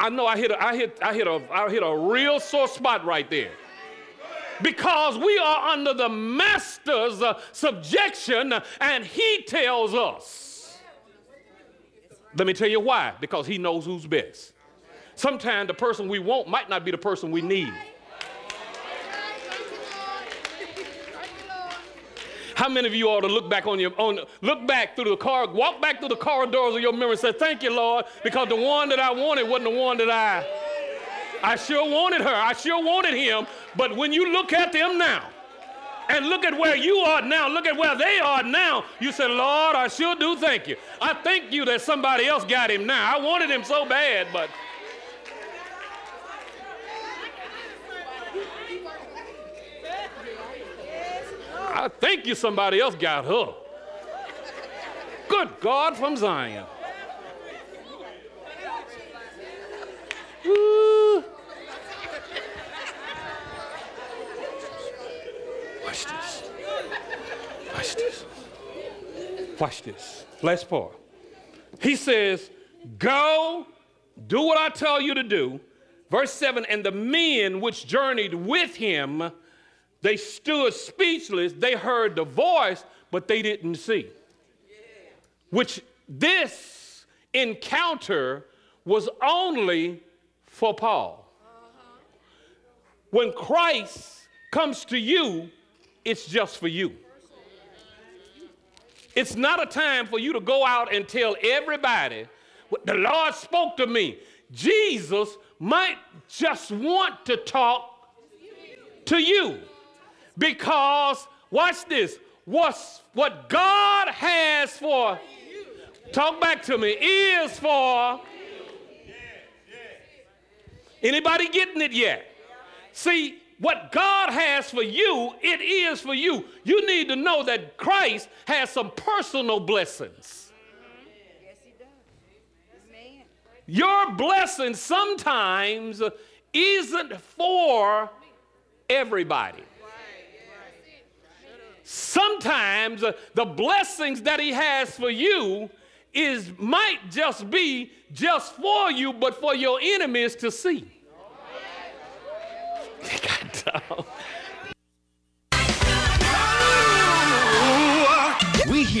I know I hit a, I hit I hit a I hit a real sore spot right there. Because we are under the master's uh, subjection and he tells us. Let me tell you why. Because he knows who's best. Sometimes the person we want might not be the person we need. How many of you ought to look back on your on look back through the car, walk back through the corridors of your memory and say, Thank you, Lord, because the one that I wanted wasn't the one that I I sure wanted her. I sure wanted him. But when you look at them now, and look at where you are now, look at where they are now, you say, Lord, I sure do thank you. I thank you that somebody else got him now. I wanted him so bad, but I thank you somebody else got her. Good God from Zion. Woo. Watch this. Watch this. Watch this. Last part. He says, Go, do what I tell you to do. Verse 7 And the men which journeyed with him they stood speechless. They heard the voice, but they didn't see. Which this encounter was only for Paul. When Christ comes to you, it's just for you. It's not a time for you to go out and tell everybody the Lord spoke to me. Jesus might just want to talk to you. Because, watch this, what's, what God has for, talk back to me, is for. Anybody getting it yet? See, what God has for you, it is for you. You need to know that Christ has some personal blessings. Yes, he does. Your blessing sometimes isn't for everybody. Sometimes the blessings that he has for you is might just be just for you, but for your enemies to see.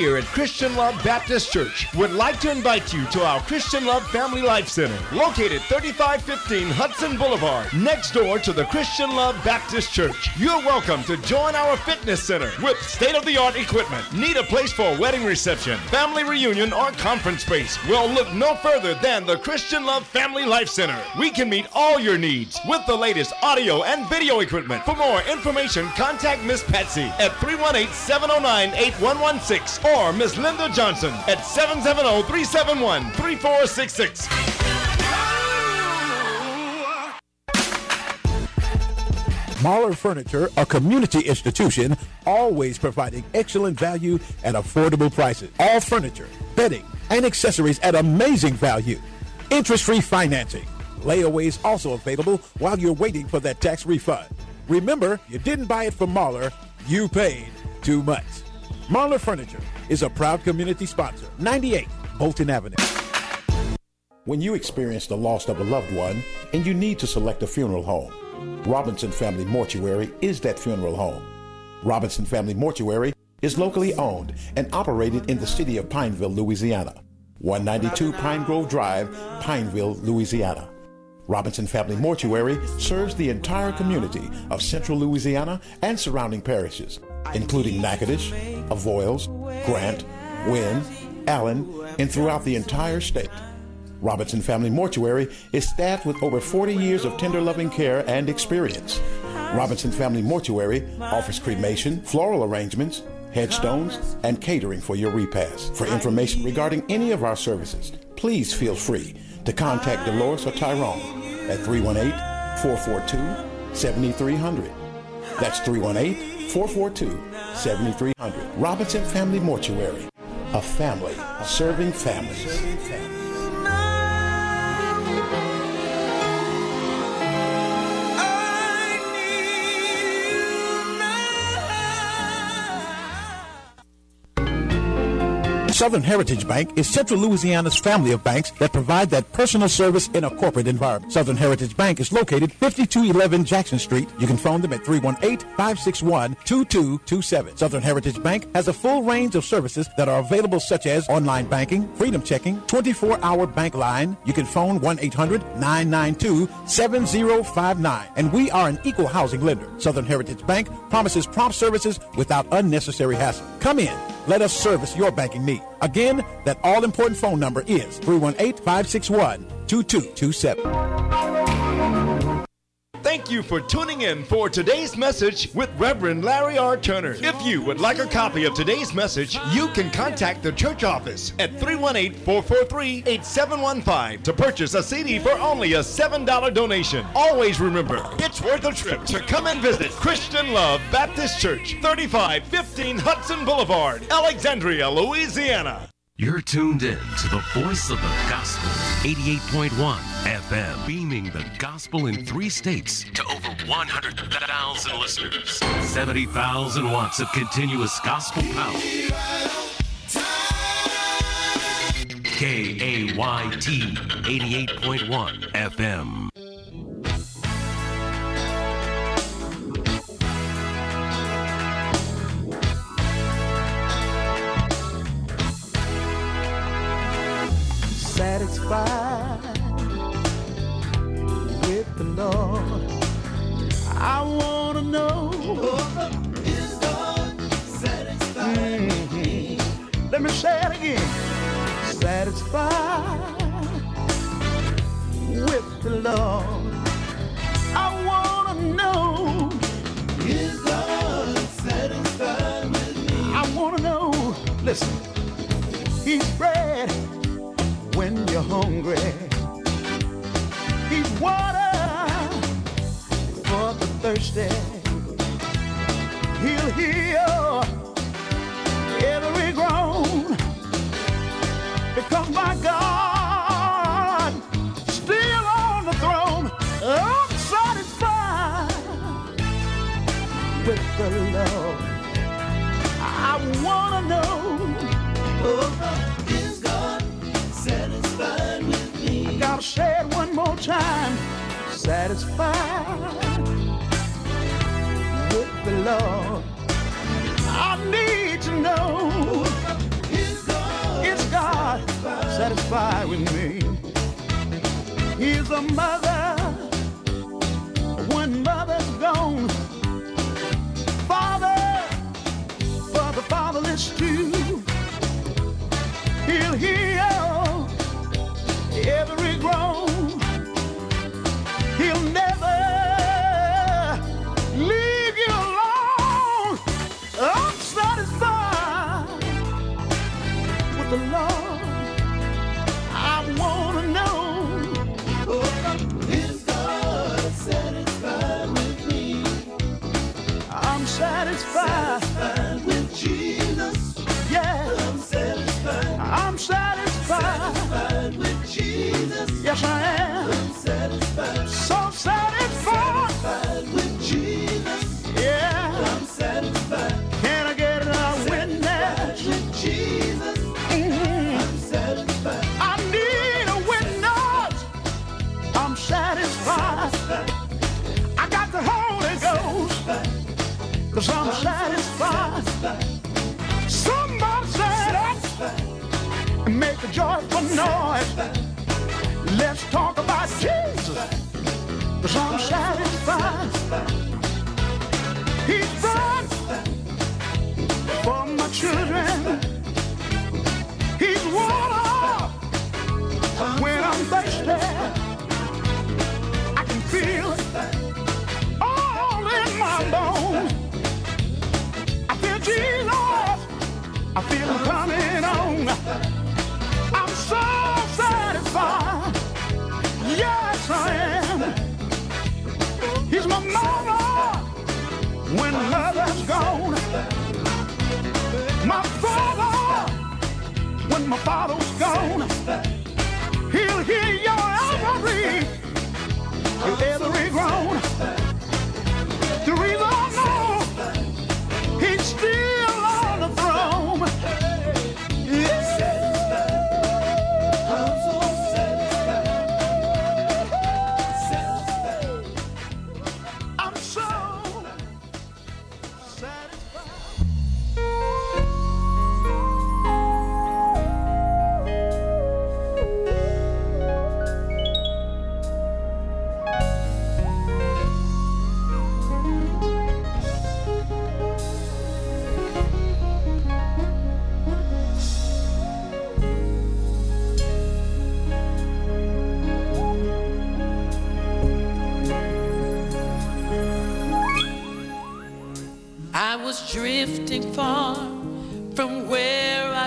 here at Christian Love Baptist Church would like to invite you to our Christian Love Family Life Center, located 3515 Hudson Boulevard, next door to the Christian Love Baptist Church. You're welcome to join our fitness center with state of the art equipment. Need a place for a wedding reception, family reunion, or conference space? Well, look no further than the Christian Love Family Life Center. We can meet all your needs with the latest audio and video equipment. For more information, contact Miss Patsy at 318 709 8116 or Miss Linda Johnson at 770-371-3466. Mahler Furniture, a community institution, always providing excellent value at affordable prices. All furniture, bedding, and accessories at amazing value. Interest-free financing. Layaways also available while you're waiting for that tax refund. Remember, you didn't buy it from Mahler, you paid too much. Marler Furniture is a proud community sponsor. 98 Bolton Avenue. When you experience the loss of a loved one and you need to select a funeral home, Robinson Family Mortuary is that funeral home. Robinson Family Mortuary is locally owned and operated in the city of Pineville, Louisiana. 192 Pine Grove Drive, Pineville, Louisiana. Robinson Family Mortuary serves the entire community of central Louisiana and surrounding parishes including Natchitoches, Avoyelles, Grant, Winn, Allen, and throughout the entire state. Robinson Family Mortuary is staffed with over 40 years of tender loving care and experience. Robinson Family Mortuary offers cremation, floral arrangements, headstones, and catering for your repast. For information regarding any of our services, please feel free to contact Dolores or Tyrone at 318 442 7300. That's 318 442 7300. Robinson Family Mortuary. A family serving families. Southern Heritage Bank is Central Louisiana's family of banks that provide that personal service in a corporate environment. Southern Heritage Bank is located 5211 Jackson Street. You can phone them at 318-561-2227. Southern Heritage Bank has a full range of services that are available such as online banking, freedom checking, 24-hour bank line. You can phone 1-800-992-7059. And we are an equal housing lender. Southern Heritage Bank promises prompt services without unnecessary hassle. Come in. Let us service your banking need. Again, that all important phone number is 318 561 2227. Thank you for tuning in for today's message with Reverend Larry R. Turner. If you would like a copy of today's message, you can contact the church office at 318 443 8715 to purchase a CD for only a $7 donation. Always remember, it's worth a trip to come and visit Christian Love Baptist Church, 3515 Hudson Boulevard, Alexandria, Louisiana. You're tuned in to the voice of the gospel, 88.1 FM, beaming the gospel in three states to over 100,000 listeners, 70,000 watts of continuous gospel power. KAYT 88.1 FM. I want to know. Is God satisfied? Let me say it again. Satisfied with the Lord. I want to know. Is God satisfied with me? I want to know. Listen. He's bread when you're hungry. Thirsty. He'll heal every groan because my God still on the throne. I'm satisfied with the Lord. I wanna know. Oh, is God satisfied with me? I Gotta say it one more time. Satisfied the Lord. I need to know. Is God, is God satisfied with me? He's a mother when mother's gone. Father for the fatherless too. He'll heal Yes, I am. I'm satisfied. So satisfied, with Jesus. Yeah. I'm satisfied. Can I get a witness? With Jesus. I'm satisfied. I need a witness. I'm satisfied. I got the Holy Ghost. Cause I'm satisfied. Somebody said it. Make a joyful noise. Let's talk about Jesus. Cause I'm satisfied. He's done for my children. He's water when I'm thirsty. I can feel all in my bones. When mother's gone. My father when my father's gone. He'll hear your every, your every groan. The reason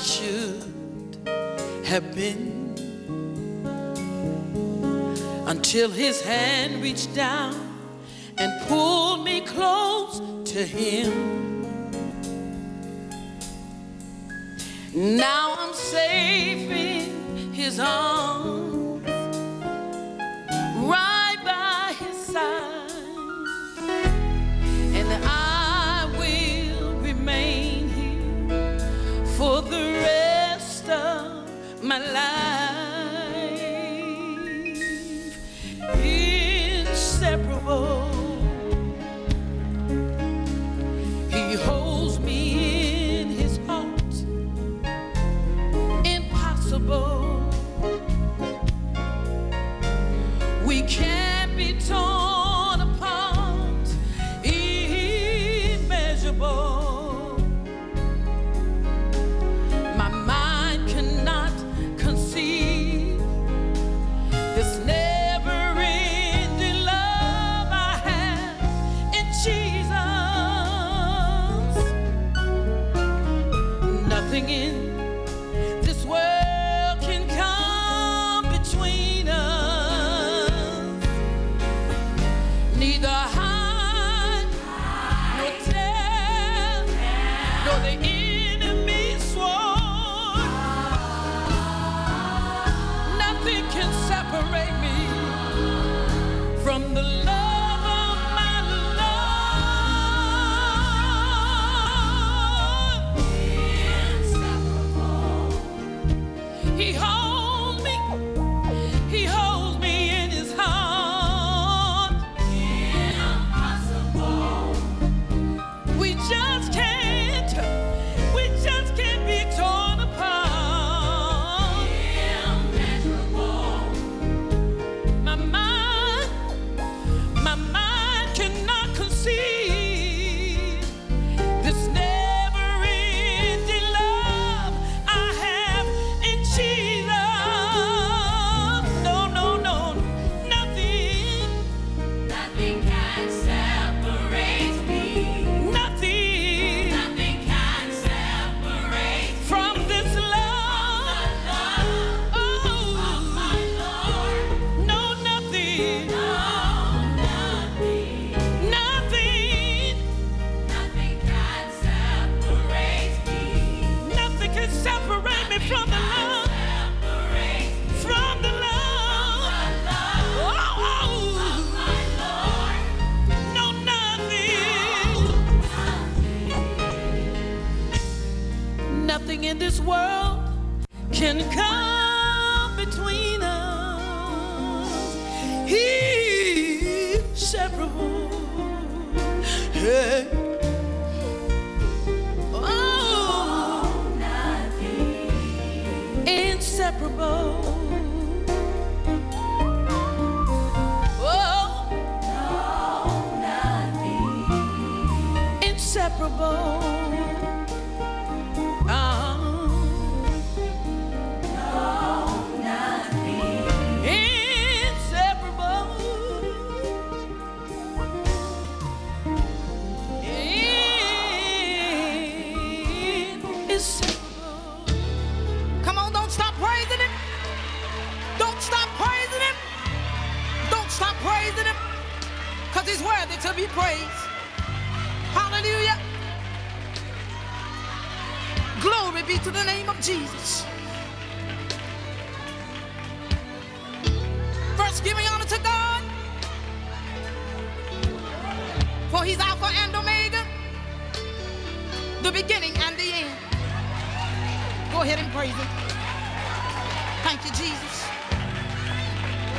Should have been until his hand reached down and pulled me close to him. Now I'm safe in his arms. life inseparable. in this world can come between us. He's separable. Hey. Oh, inseparable. Oh, inseparable. because he's worthy to be praised. Hallelujah. Glory be to the name of Jesus. First, give me honor to God, for he's Alpha and Omega, the beginning and the end. Go ahead and praise him. Thank you, Jesus.